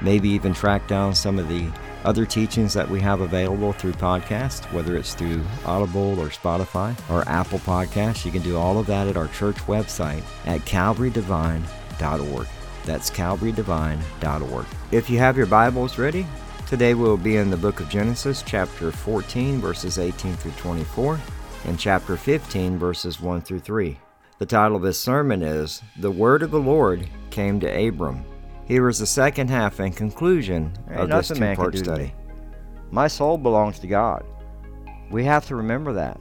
maybe even track down some of the other teachings that we have available through podcast, whether it's through Audible or Spotify or Apple Podcasts. You can do all of that at our church website at calvarydevine.org. That's calvarydevine.org. If you have your Bibles ready, today we'll be in the book of Genesis, chapter 14, verses 18 through 24, and chapter 15, verses 1 through 3. The title of this sermon is The Word of the Lord Came to Abram. Here is the second half and conclusion of this two-part study. My soul belongs to God. We have to remember that.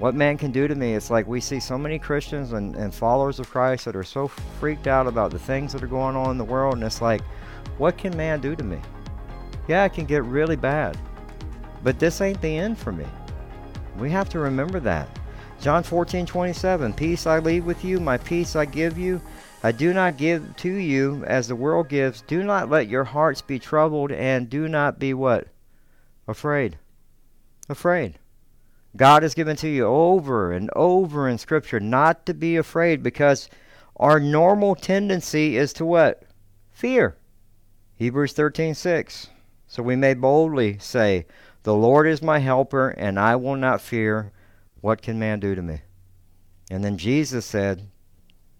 What man can do to me, it's like we see so many Christians and, and followers of Christ that are so freaked out about the things that are going on in the world, and it's like, what can man do to me? Yeah, it can get really bad. But this ain't the end for me. We have to remember that. John 14, 27, Peace I leave with you, my peace I give you. I do not give to you as the world gives. Do not let your hearts be troubled, and do not be what? Afraid. Afraid. God has given to you over and over in Scripture not to be afraid because our normal tendency is to what? Fear. Hebrews 13:6. So we may boldly say, "The Lord is my helper, and I will not fear. What can man do to me?" And then Jesus said,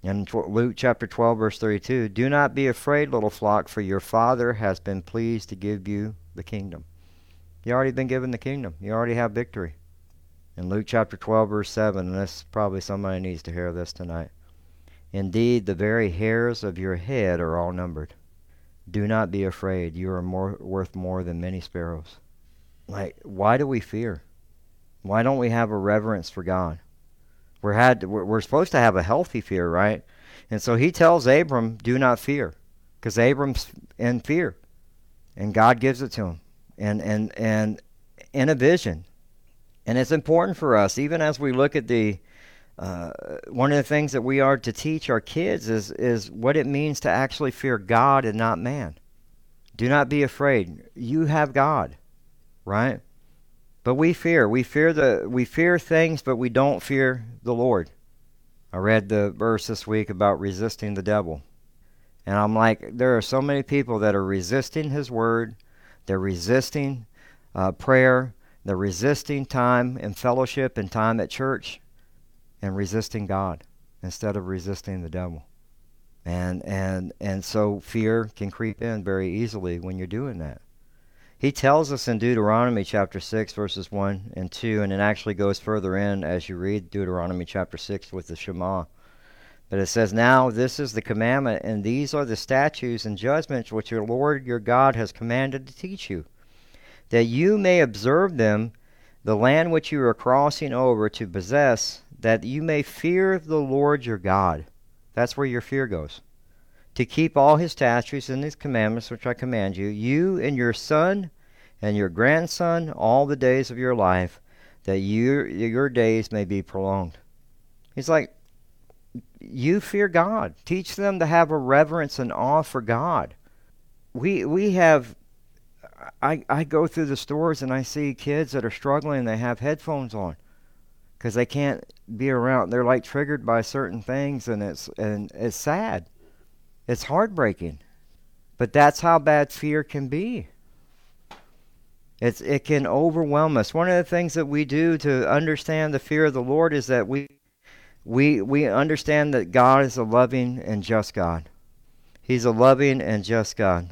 in Luke chapter 12, verse 32, do not be afraid, little flock, for your Father has been pleased to give you the kingdom. You already been given the kingdom. You already have victory. In Luke chapter 12, verse 7, and this probably somebody needs to hear this tonight. Indeed, the very hairs of your head are all numbered. Do not be afraid. You are more, worth more than many sparrows. Like, why do we fear? Why don't we have a reverence for God? We're had we're, we're supposed to have a healthy fear, right? And so he tells Abram, "Do not fear," because Abram's in fear, and God gives it to him, and and and in a vision. And it's important for us, even as we look at the uh, one of the things that we are to teach our kids is is what it means to actually fear God and not man. Do not be afraid. You have God, right? But we fear. We fear the we fear things, but we don't fear the Lord. I read the verse this week about resisting the devil. And I'm like, there are so many people that are resisting his word. They're resisting uh, prayer. They're resisting time and fellowship and time at church and resisting God instead of resisting the devil. And and and so fear can creep in very easily when you're doing that. He tells us in Deuteronomy chapter 6, verses 1 and 2, and it actually goes further in as you read Deuteronomy chapter 6 with the Shema. But it says, Now this is the commandment, and these are the statutes and judgments which your Lord your God has commanded to teach you, that you may observe them, the land which you are crossing over to possess, that you may fear the Lord your God. That's where your fear goes to keep all his statutes and his commandments which I command you, you and your son and your grandson all the days of your life, that your your days may be prolonged. He's like, you fear God. Teach them to have a reverence and awe for God. We we have I, I go through the stores and I see kids that are struggling. They have headphones on because they can't be around. They're like triggered by certain things, and it's and it's sad. It's heartbreaking. But that's how bad fear can be. It's, it can overwhelm us. One of the things that we do to understand the fear of the Lord is that we, we, we understand that God is a loving and just God. He's a loving and just God.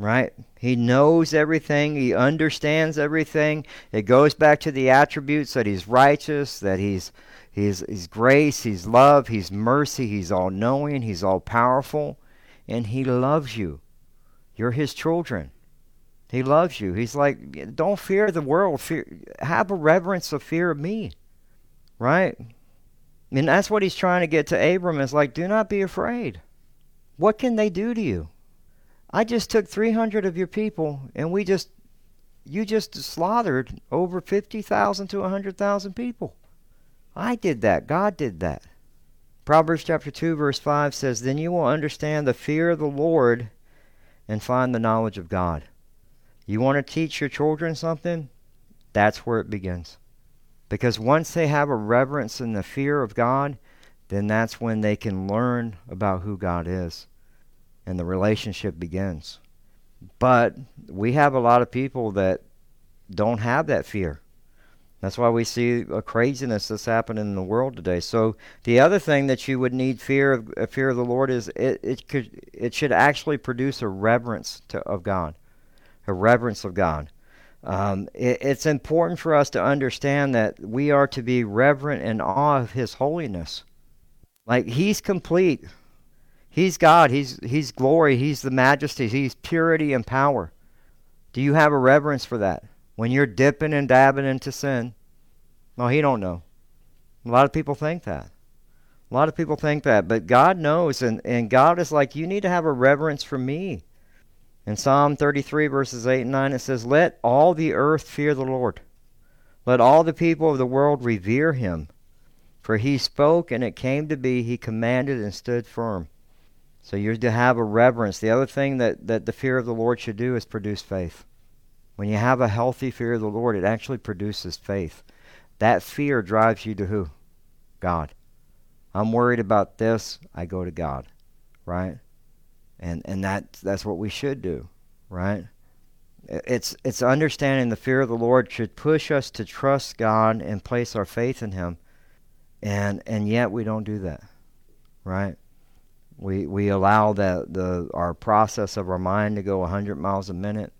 right? He knows everything, he understands everything. It goes back to the attributes that he's righteous, that he's he's he's grace, he's love, he's mercy, he's all knowing, he's all powerful, and he loves you. You're his children. He loves you. He's like, don't fear the world. Fear, have a reverence of fear of me. Right? And that's what he's trying to get to Abram is like, do not be afraid. What can they do to you? I just took 300 of your people and we just, you just slaughtered over 50,000 to 100,000 people. I did that. God did that. Proverbs chapter 2, verse 5 says, Then you will understand the fear of the Lord and find the knowledge of God. You want to teach your children something? That's where it begins. Because once they have a reverence and the fear of God, then that's when they can learn about who God is and the relationship begins. But we have a lot of people that don't have that fear. That's why we see a craziness that's happening in the world today. So the other thing that you would need fear of fear of the Lord is it, it could it should actually produce a reverence to, of God, a reverence of God. Um, it, it's important for us to understand that we are to be reverent in awe of His holiness. Like He's complete. He's God. He's He's glory. He's the majesty. He's purity and power. Do you have a reverence for that? When you're dipping and dabbing into sin, well, He don't know. A lot of people think that. A lot of people think that, but God knows, and, and God is like, you need to have a reverence for me. In Psalm 33, verses 8 and 9, it says, Let all the earth fear the Lord. Let all the people of the world revere him. For he spoke, and it came to be. He commanded and stood firm. So you're to have a reverence. The other thing that, that the fear of the Lord should do is produce faith. When you have a healthy fear of the Lord, it actually produces faith. That fear drives you to who? God. I'm worried about this, I go to God. Right? And and that that's what we should do, right? It's it's understanding the fear of the Lord should push us to trust God and place our faith in him. And and yet we don't do that. Right? We we allow that the our process of our mind to go 100 miles a minute,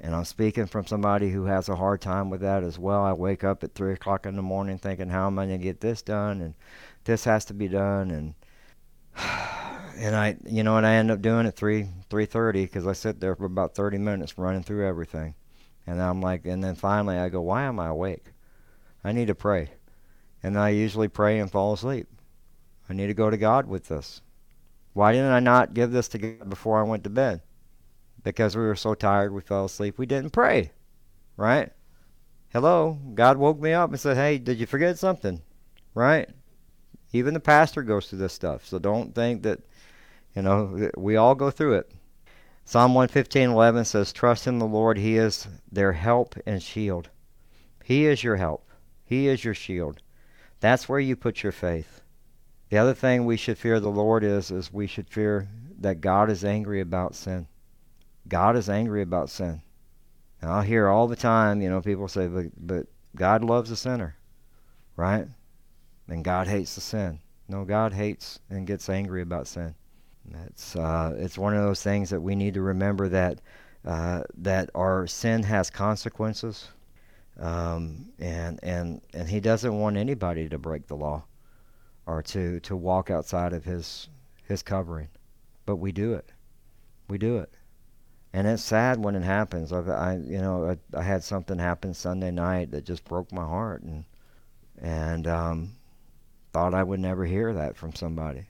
and I'm speaking from somebody who has a hard time with that as well. I wake up at three o'clock in the morning thinking, "How am I going to get this done?" and this has to be done, and and I, you know, and I end up doing it three three thirty because I sit there for about thirty minutes running through everything, and I'm like, and then finally I go, "Why am I awake? I need to pray," and I usually pray and fall asleep. I need to go to God with this. Why didn't I not give this to God before I went to bed? Because we were so tired we fell asleep. We didn't pray. Right? Hello? God woke me up and said, Hey, did you forget something? Right? Even the pastor goes through this stuff. So don't think that, you know, we all go through it. Psalm 115:11 says, Trust in the Lord. He is their help and shield. He is your help. He is your shield. That's where you put your faith. The other thing we should fear the Lord is is we should fear that God is angry about sin. God is angry about sin. And I'll hear all the time, you know, people say, but, but God loves the sinner, right? And God hates the sin. No, God hates and gets angry about sin. It's uh, it's one of those things that we need to remember that uh, that our sin has consequences, um, and and and He doesn't want anybody to break the law or to, to walk outside of his his covering. But we do it. We do it. And it's sad when it happens. I've, I you know I, I had something happen Sunday night that just broke my heart and and um, thought I would never hear that from somebody.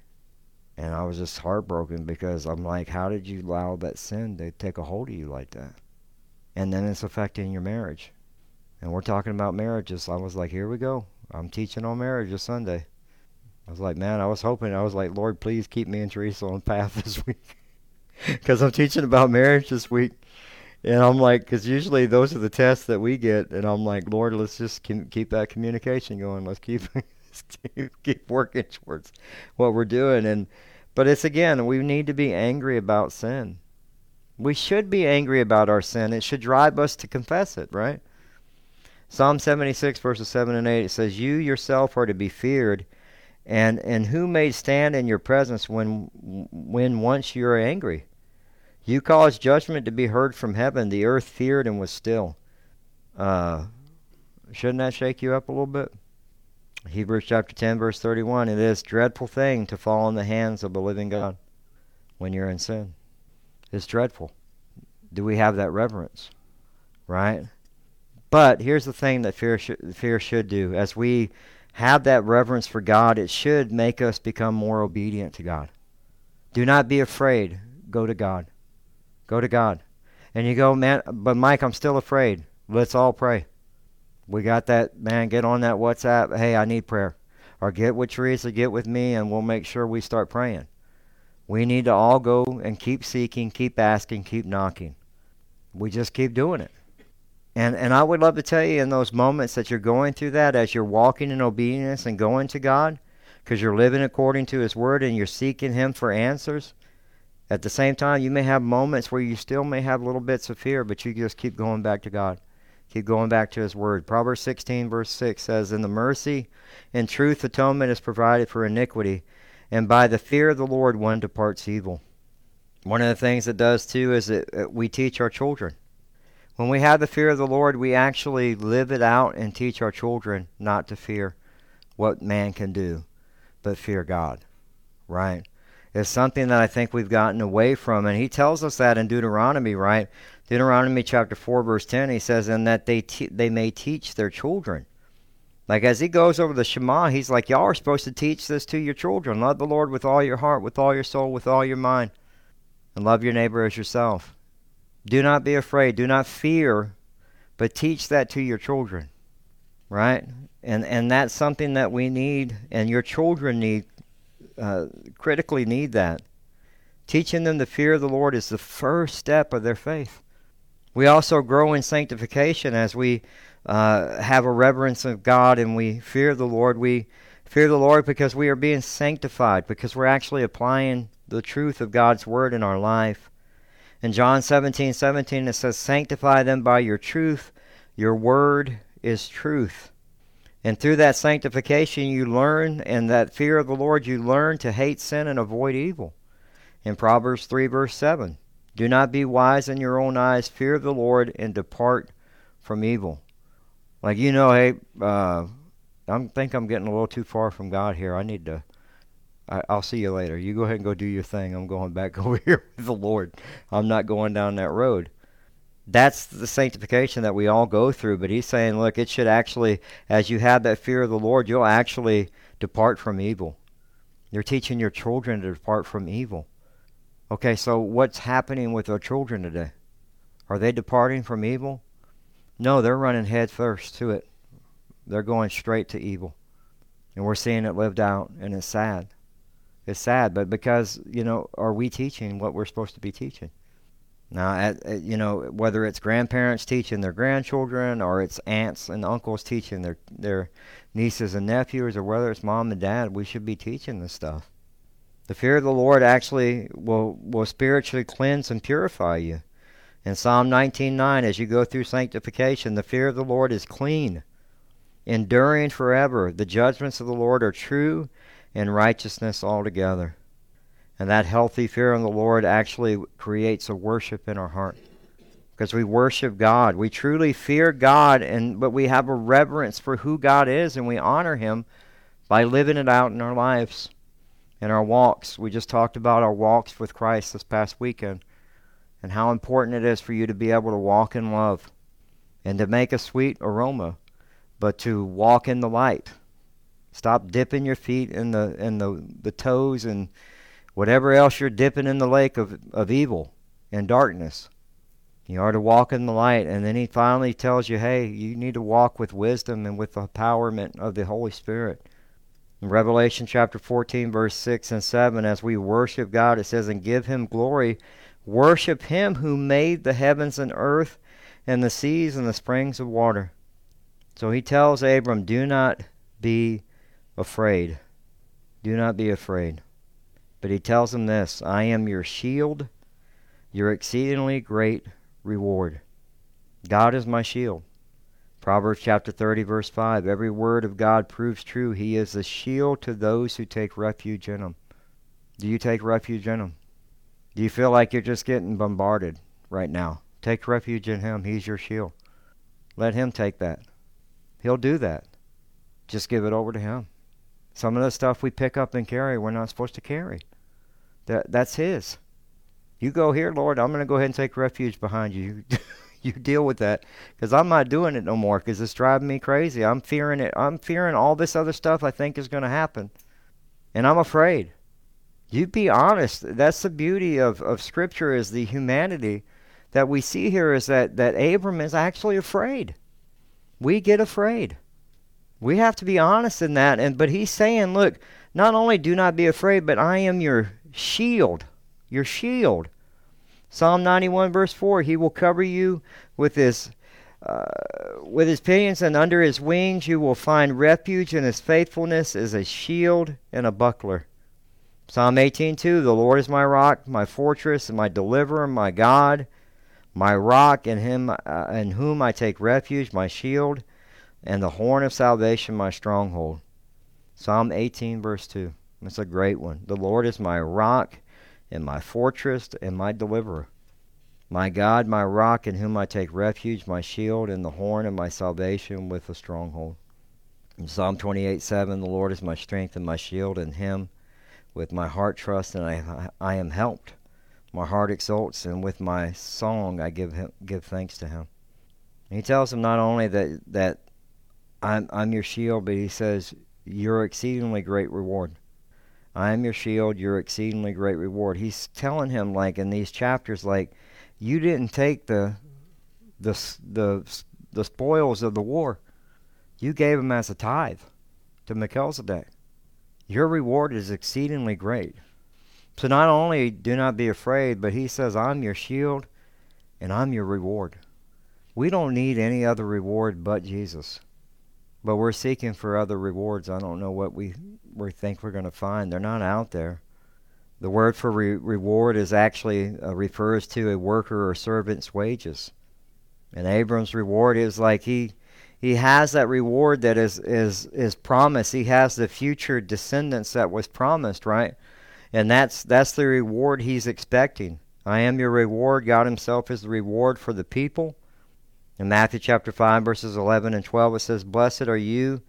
And I was just heartbroken because I'm like, how did you allow that sin to take a hold of you like that? And then it's affecting your marriage. And we're talking about marriages. I was like, here we go. I'm teaching on marriage this Sunday. I was like, man, I was hoping, I was like, Lord, please keep me and Teresa on path this week. Because I'm teaching about marriage this week. And I'm like, because usually those are the tests that we get. And I'm like, Lord, let's just keep that communication going. Let's keep, keep working towards what we're doing. And, but it's again, we need to be angry about sin. We should be angry about our sin. It should drive us to confess it, right? Psalm 76, verses 7 and 8, it says, You yourself are to be feared and and who may stand in your presence when when once you're angry You caused judgment to be heard from heaven. The earth feared and was still. Uh, shouldn't that shake you up a little bit? Hebrews chapter 10, verse 31 It is a dreadful thing to fall in the hands of the living God when you're in sin. It's dreadful. Do we have that reverence? Right? But here's the thing that fear should, fear should do. As we have that reverence for God, it should make us become more obedient to God. Do not be afraid. Go to God. Go to God. And you go, man, but Mike, I'm still afraid. Let's all pray. We got that, man, get on that WhatsApp. Hey, I need prayer. Or get with Teresa, get with me, and we'll make sure we start praying. We need to all go and keep seeking, keep asking, keep knocking. We just keep doing it. And and I would love to tell you in those moments that you're going through that as you're walking in obedience and going to God because you're living according to his word and you're seeking him for answers. At the same time, you may have moments where you still may have little bits of fear, but you just keep going back to God. Keep going back to his word. Proverbs 16 verse 6 says, "In the mercy and truth atonement is provided for iniquity, and by the fear of the Lord one departs evil. One of the things it does too is that we teach our children. When we have the fear of the Lord, we actually live it out and teach our children not to fear what man can do, but fear God. Right? It's something that I think we've gotten away from. And he tells us that in Deuteronomy, right? Deuteronomy chapter 4, verse 10, he says, And that they, te- they may teach their children like as he goes over the Shema, he's like, Y'all are supposed to teach this to your children. Love the Lord with all your heart, with all your soul, with all your mind, and love your neighbor as yourself. Do not be afraid. Do not fear, but teach that to your children. Right? And and that's something that we need, and your children need, uh, critically need that. Teaching them the fear of the Lord is the first step of their faith. We also grow in sanctification as we uh, have a reverence of God and we fear the Lord. We fear the Lord because we are being sanctified, because we're actually applying the truth of God's word in our life. In John 17 17, it says, Sanctify them by your truth. Your word is truth. And through that sanctification, you learn, and that fear of the Lord, you learn to hate sin and avoid evil. In Proverbs 3, verse 7, Do not be wise in your own eyes, fear the Lord, and depart from evil. Like you know, hey, uh, I think I'm getting a little too far from God here. I need to. I, I'll see you later. You go ahead and go do your thing. I'm going back over here with the Lord. I'm not going down that road. That's the sanctification that we all go through. But he's saying, look, it should actually, as you have that fear of the Lord, you'll actually depart from evil. You're teaching your children to depart from evil. Okay, so what's happening with our children today? Are they departing from evil? No, they're running head first to it. They're going straight to evil. And we're seeing it lived out, and it's sad. It's sad, but because, you know, are we teaching what we're supposed to be teaching? Now, at, at, you know, whether it's grandparents teaching their grandchildren, or it's aunts and uncles teaching their their nieces and nephews, or whether it's mom and dad, we should be teaching this stuff. The fear of the Lord actually will will spiritually cleanse and purify you. In Psalm 19:9, as you go through sanctification, the fear of the Lord is clean, enduring forever. The judgments of the Lord are true and righteousness altogether. And that healthy fear of the Lord actually creates a worship in our heart. Because we worship God. We truly fear God and but we have a reverence for who God is and we honor him by living it out in our lives. In our walks. We just talked about our walks with Christ this past weekend and how important it is for you to be able to walk in love and to make a sweet aroma, but to walk in the light. Stop dipping your feet in the in the, the toes and whatever else you're dipping in the lake of, of evil and darkness. You are to walk in the light, and then he finally tells you, hey, you need to walk with wisdom and with the empowerment of the Holy Spirit. Revelation chapter 14, verse 6 and 7, as we worship God, it says, and give him glory Worship him who made the heavens and earth and the seas and the springs of water. So he tells Abram, Do not be afraid. Do not be afraid. But he tells him this I am your shield, your exceedingly great reward. God is my shield. Proverbs chapter 30, verse 5 Every word of God proves true. He is a shield to those who take refuge in him. Do you take refuge in him? Do you feel like you're just getting bombarded right now? Take refuge in Him. He's your shield. Let Him take that. He'll do that. Just give it over to Him. Some of the stuff we pick up and carry, we're not supposed to carry. That that's His. You go here, Lord. I'm going to go ahead and take refuge behind you. you deal with that because I'm not doing it no more because it's driving me crazy. I'm fearing it. I'm fearing all this other stuff I think is going to happen, and I'm afraid. You be honest. That's the beauty of, of Scripture is the humanity that we see here is that, that Abram is actually afraid. We get afraid. We have to be honest in that. And but he's saying, look, not only do not be afraid, but I am your shield. Your shield. Psalm 91 verse 4, he will cover you with his uh, with his pinions and under his wings you will find refuge and his faithfulness is a shield and a buckler. Psalm 18:2 The Lord is my rock, my fortress, and my deliverer, my God, my rock, in him uh, in whom I take refuge, my shield, and the horn of salvation, my stronghold. Psalm 18 verse 2. It's a great one. The Lord is my rock and my fortress and my deliverer. My God, my rock, in whom I take refuge, my shield, and the horn of my salvation with a stronghold. In Psalm 28 7, the Lord is my strength and my shield, and him with my heart trust, and I, I am helped. My heart exults, and with my song I give him, give thanks to him. And he tells him not only that, that I'm, I'm your shield, but he says, Your exceedingly great reward. I am your shield, your exceedingly great reward. He's telling him, like in these chapters, like you didn't take the the the the spoils of the war. You gave them as a tithe to Melchizedek. Your reward is exceedingly great. So not only do not be afraid, but he says, I'm your shield and I'm your reward. We don't need any other reward but Jesus. But we're seeking for other rewards. I don't know what we, we think we're going to find. They're not out there. The word for re- reward is actually uh, refers to a worker or servant's wages. And Abram's reward is like he he has that reward that is is is promised. He has the future descendants that was promised, right? And that's that's the reward he's expecting. I am your reward. God himself is the reward for the people. In Matthew chapter 5, verses 11 and 12, it says, Blessed are you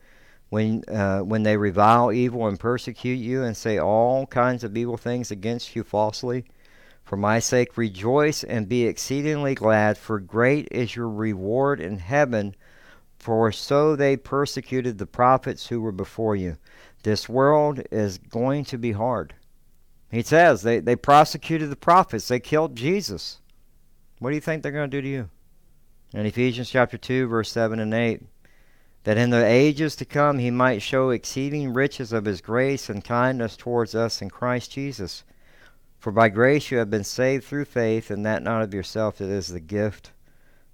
when, uh, when they revile evil and persecute you and say all kinds of evil things against you falsely. For my sake, rejoice and be exceedingly glad, for great is your reward in heaven. For so they persecuted the prophets who were before you. This world is going to be hard. He says they, they prosecuted the prophets, they killed Jesus. What do you think they're going to do to you? In Ephesians chapter 2, verse 7 and 8, that in the ages to come he might show exceeding riches of his grace and kindness towards us in Christ Jesus. For by grace you have been saved through faith, and that not of yourself, it is the gift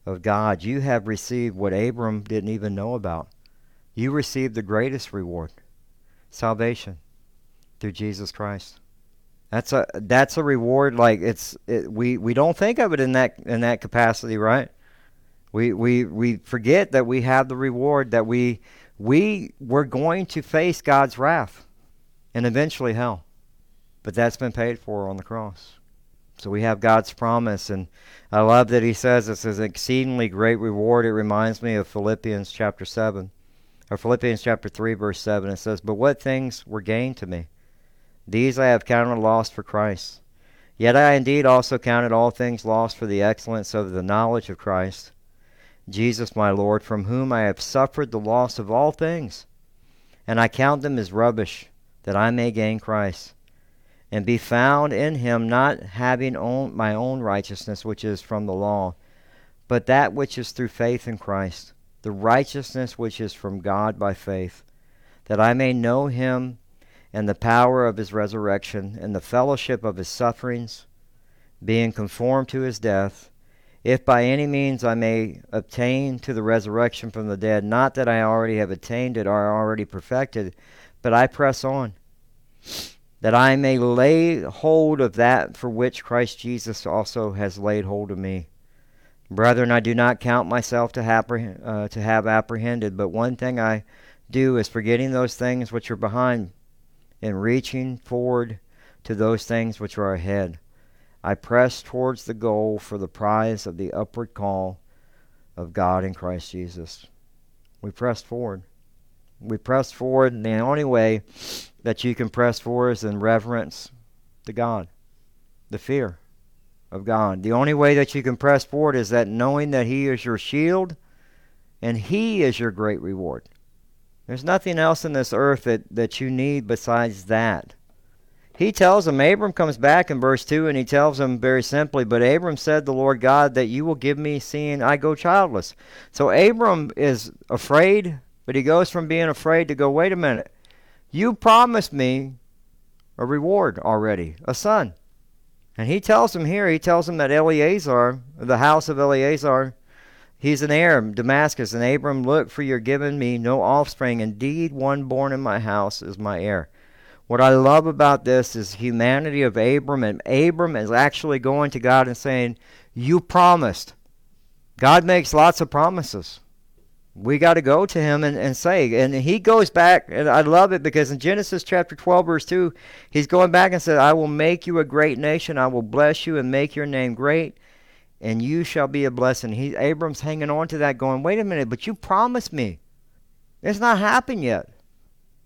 of God. You have received what Abram didn't even know about. You received the greatest reward salvation through Jesus Christ. That's a that's a reward like it's it, we we don't think of it in that in that capacity, right? We, we, we forget that we have the reward that we, we we're going to face God's wrath and eventually hell. But that's been paid for on the cross. So we have God's promise, and I love that He says this is an exceedingly great reward. It reminds me of Philippians chapter 7, or Philippians chapter 3, verse 7. It says, But what things were gained to me? These I have counted lost for Christ. Yet I indeed also counted all things lost for the excellence of the knowledge of Christ Jesus my Lord, from whom I have suffered the loss of all things, and I count them as rubbish, that I may gain Christ, and be found in him, not having own, my own righteousness, which is from the law, but that which is through faith in Christ, the righteousness which is from God by faith, that I may know him and the power of his resurrection, and the fellowship of his sufferings, being conformed to his death if by any means I may obtain to the resurrection from the dead, not that I already have attained it or already perfected, but I press on, that I may lay hold of that for which Christ Jesus also has laid hold of me. Brethren, I do not count myself to have, uh, to have apprehended, but one thing I do is forgetting those things which are behind and reaching forward to those things which are ahead. I press towards the goal for the prize of the upward call of God in Christ Jesus. We press forward. We press forward, and the only way that you can press forward is in reverence to God, the fear of God. The only way that you can press forward is that knowing that He is your shield and He is your great reward. There's nothing else in this earth that, that you need besides that. He tells him, Abram comes back in verse 2 and he tells him very simply, But Abram said, The Lord God, that you will give me seeing I go childless. So Abram is afraid, but he goes from being afraid to go, Wait a minute. You promised me a reward already, a son. And he tells him here, he tells him that Eliezer, the house of Eliezer, he's an heir, Damascus. And Abram, look, for you're giving me no offspring. Indeed, one born in my house is my heir. What I love about this is humanity of Abram, and Abram is actually going to God and saying, You promised. God makes lots of promises. We got to go to him and, and say, and he goes back, and I love it because in Genesis chapter 12, verse 2, he's going back and said, I will make you a great nation, I will bless you and make your name great, and you shall be a blessing. He, Abram's hanging on to that, going, Wait a minute, but you promised me. It's not happened yet.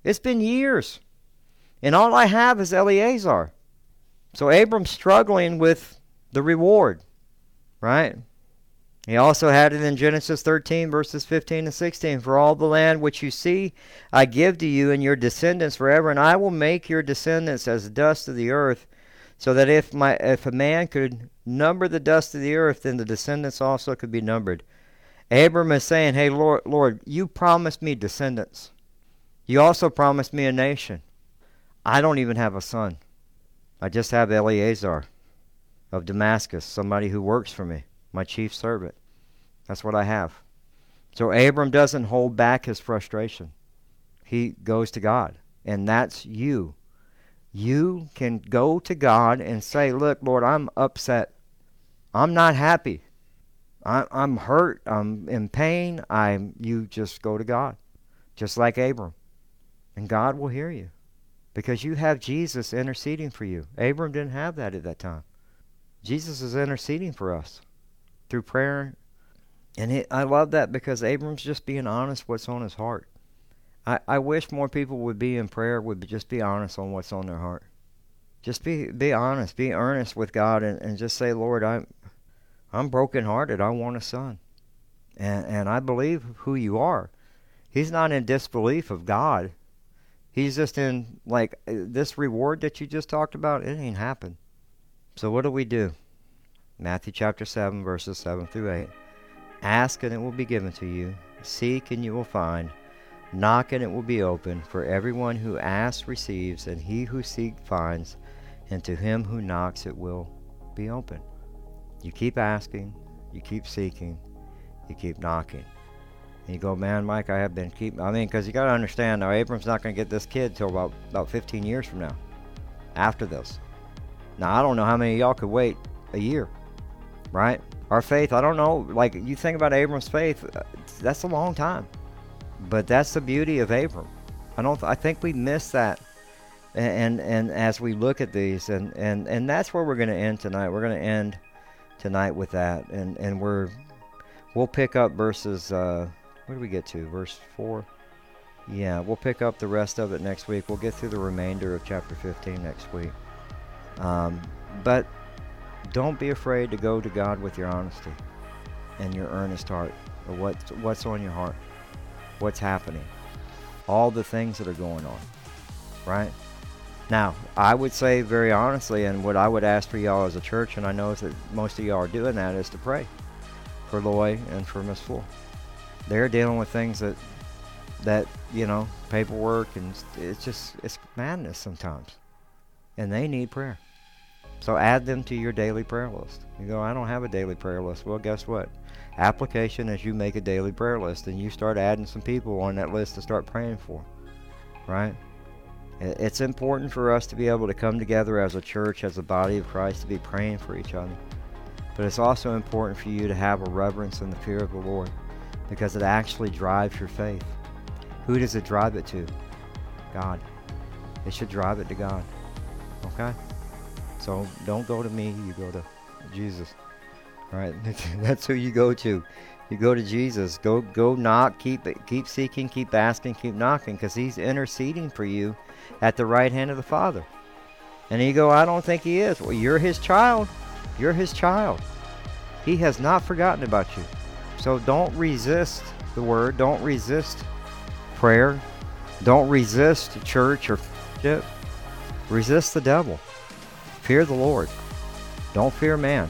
It's been years. And all I have is Eliezer. So Abram's struggling with the reward, right? He also had it in Genesis 13, verses 15 and 16. For all the land which you see, I give to you and your descendants forever, and I will make your descendants as dust of the earth, so that if my if a man could number the dust of the earth, then the descendants also could be numbered. Abram is saying, Hey Lord Lord, you promised me descendants. You also promised me a nation. I don't even have a son. I just have Eliezer of Damascus, somebody who works for me, my chief servant. That's what I have. So Abram doesn't hold back his frustration. He goes to God. And that's you. You can go to God and say, Look, Lord, I'm upset. I'm not happy. I, I'm hurt. I'm in pain. I'm you just go to God. Just like Abram. And God will hear you because you have Jesus interceding for you. Abram didn't have that at that time. Jesus is interceding for us through prayer. And it, I love that because Abram's just being honest what's on his heart. I, I wish more people would be in prayer, would just be honest on what's on their heart. Just be be honest, be earnest with God and, and just say, Lord, I'm I'm brokenhearted. I want a son. And and I believe who you are. He's not in disbelief of God. He's just in like uh, this reward that you just talked about. It ain't happened. So what do we do? Matthew chapter seven, verses seven through eight. Ask and it will be given to you. Seek and you will find. Knock and it will be open. For everyone who asks receives, and he who seeks finds, and to him who knocks it will be open. You keep asking, you keep seeking, you keep knocking. You go, man, Mike, I have been keep. I mean, because you got to understand now, Abram's not going to get this kid till about about 15 years from now. After this, now I don't know how many of y'all could wait a year, right? Our faith, I don't know. Like you think about Abram's faith, uh, that's a long time. But that's the beauty of Abram. I don't. I think we miss that. And, and and as we look at these, and and and that's where we're going to end tonight. We're going to end tonight with that, and and we're we'll pick up verses. Uh, where do we get to? Verse 4? Yeah, we'll pick up the rest of it next week. We'll get through the remainder of chapter 15 next week. Um, but don't be afraid to go to God with your honesty and your earnest heart what, what's on your heart, what's happening, all the things that are going on, right? Now, I would say very honestly, and what I would ask for y'all as a church, and I know that most of y'all are doing that, is to pray for Loy and for Miss Floor they're dealing with things that that you know paperwork and it's just it's madness sometimes. And they need prayer. So add them to your daily prayer list. You go i don't have a daily prayer list. Well guess what? Application is you make a daily prayer list and you start adding some people on that list to start praying for right? It's important for us to be able to come together as a church as a body of christ to be praying for each other. But it's also important for you to have a reverence and the fear of the lord because it actually drives your faith. Who does it drive it to? God. It should drive it to God. Okay? So don't go to me, you go to Jesus. Right, that's who you go to. You go to Jesus. Go go knock, keep keep seeking, keep asking, keep knocking cuz he's interceding for you at the right hand of the Father. And you go, I don't think he is. Well, you're his child. You're his child. He has not forgotten about you. So don't resist the word. Don't resist prayer. Don't resist church or shit. Resist the devil. Fear the Lord. Don't fear man.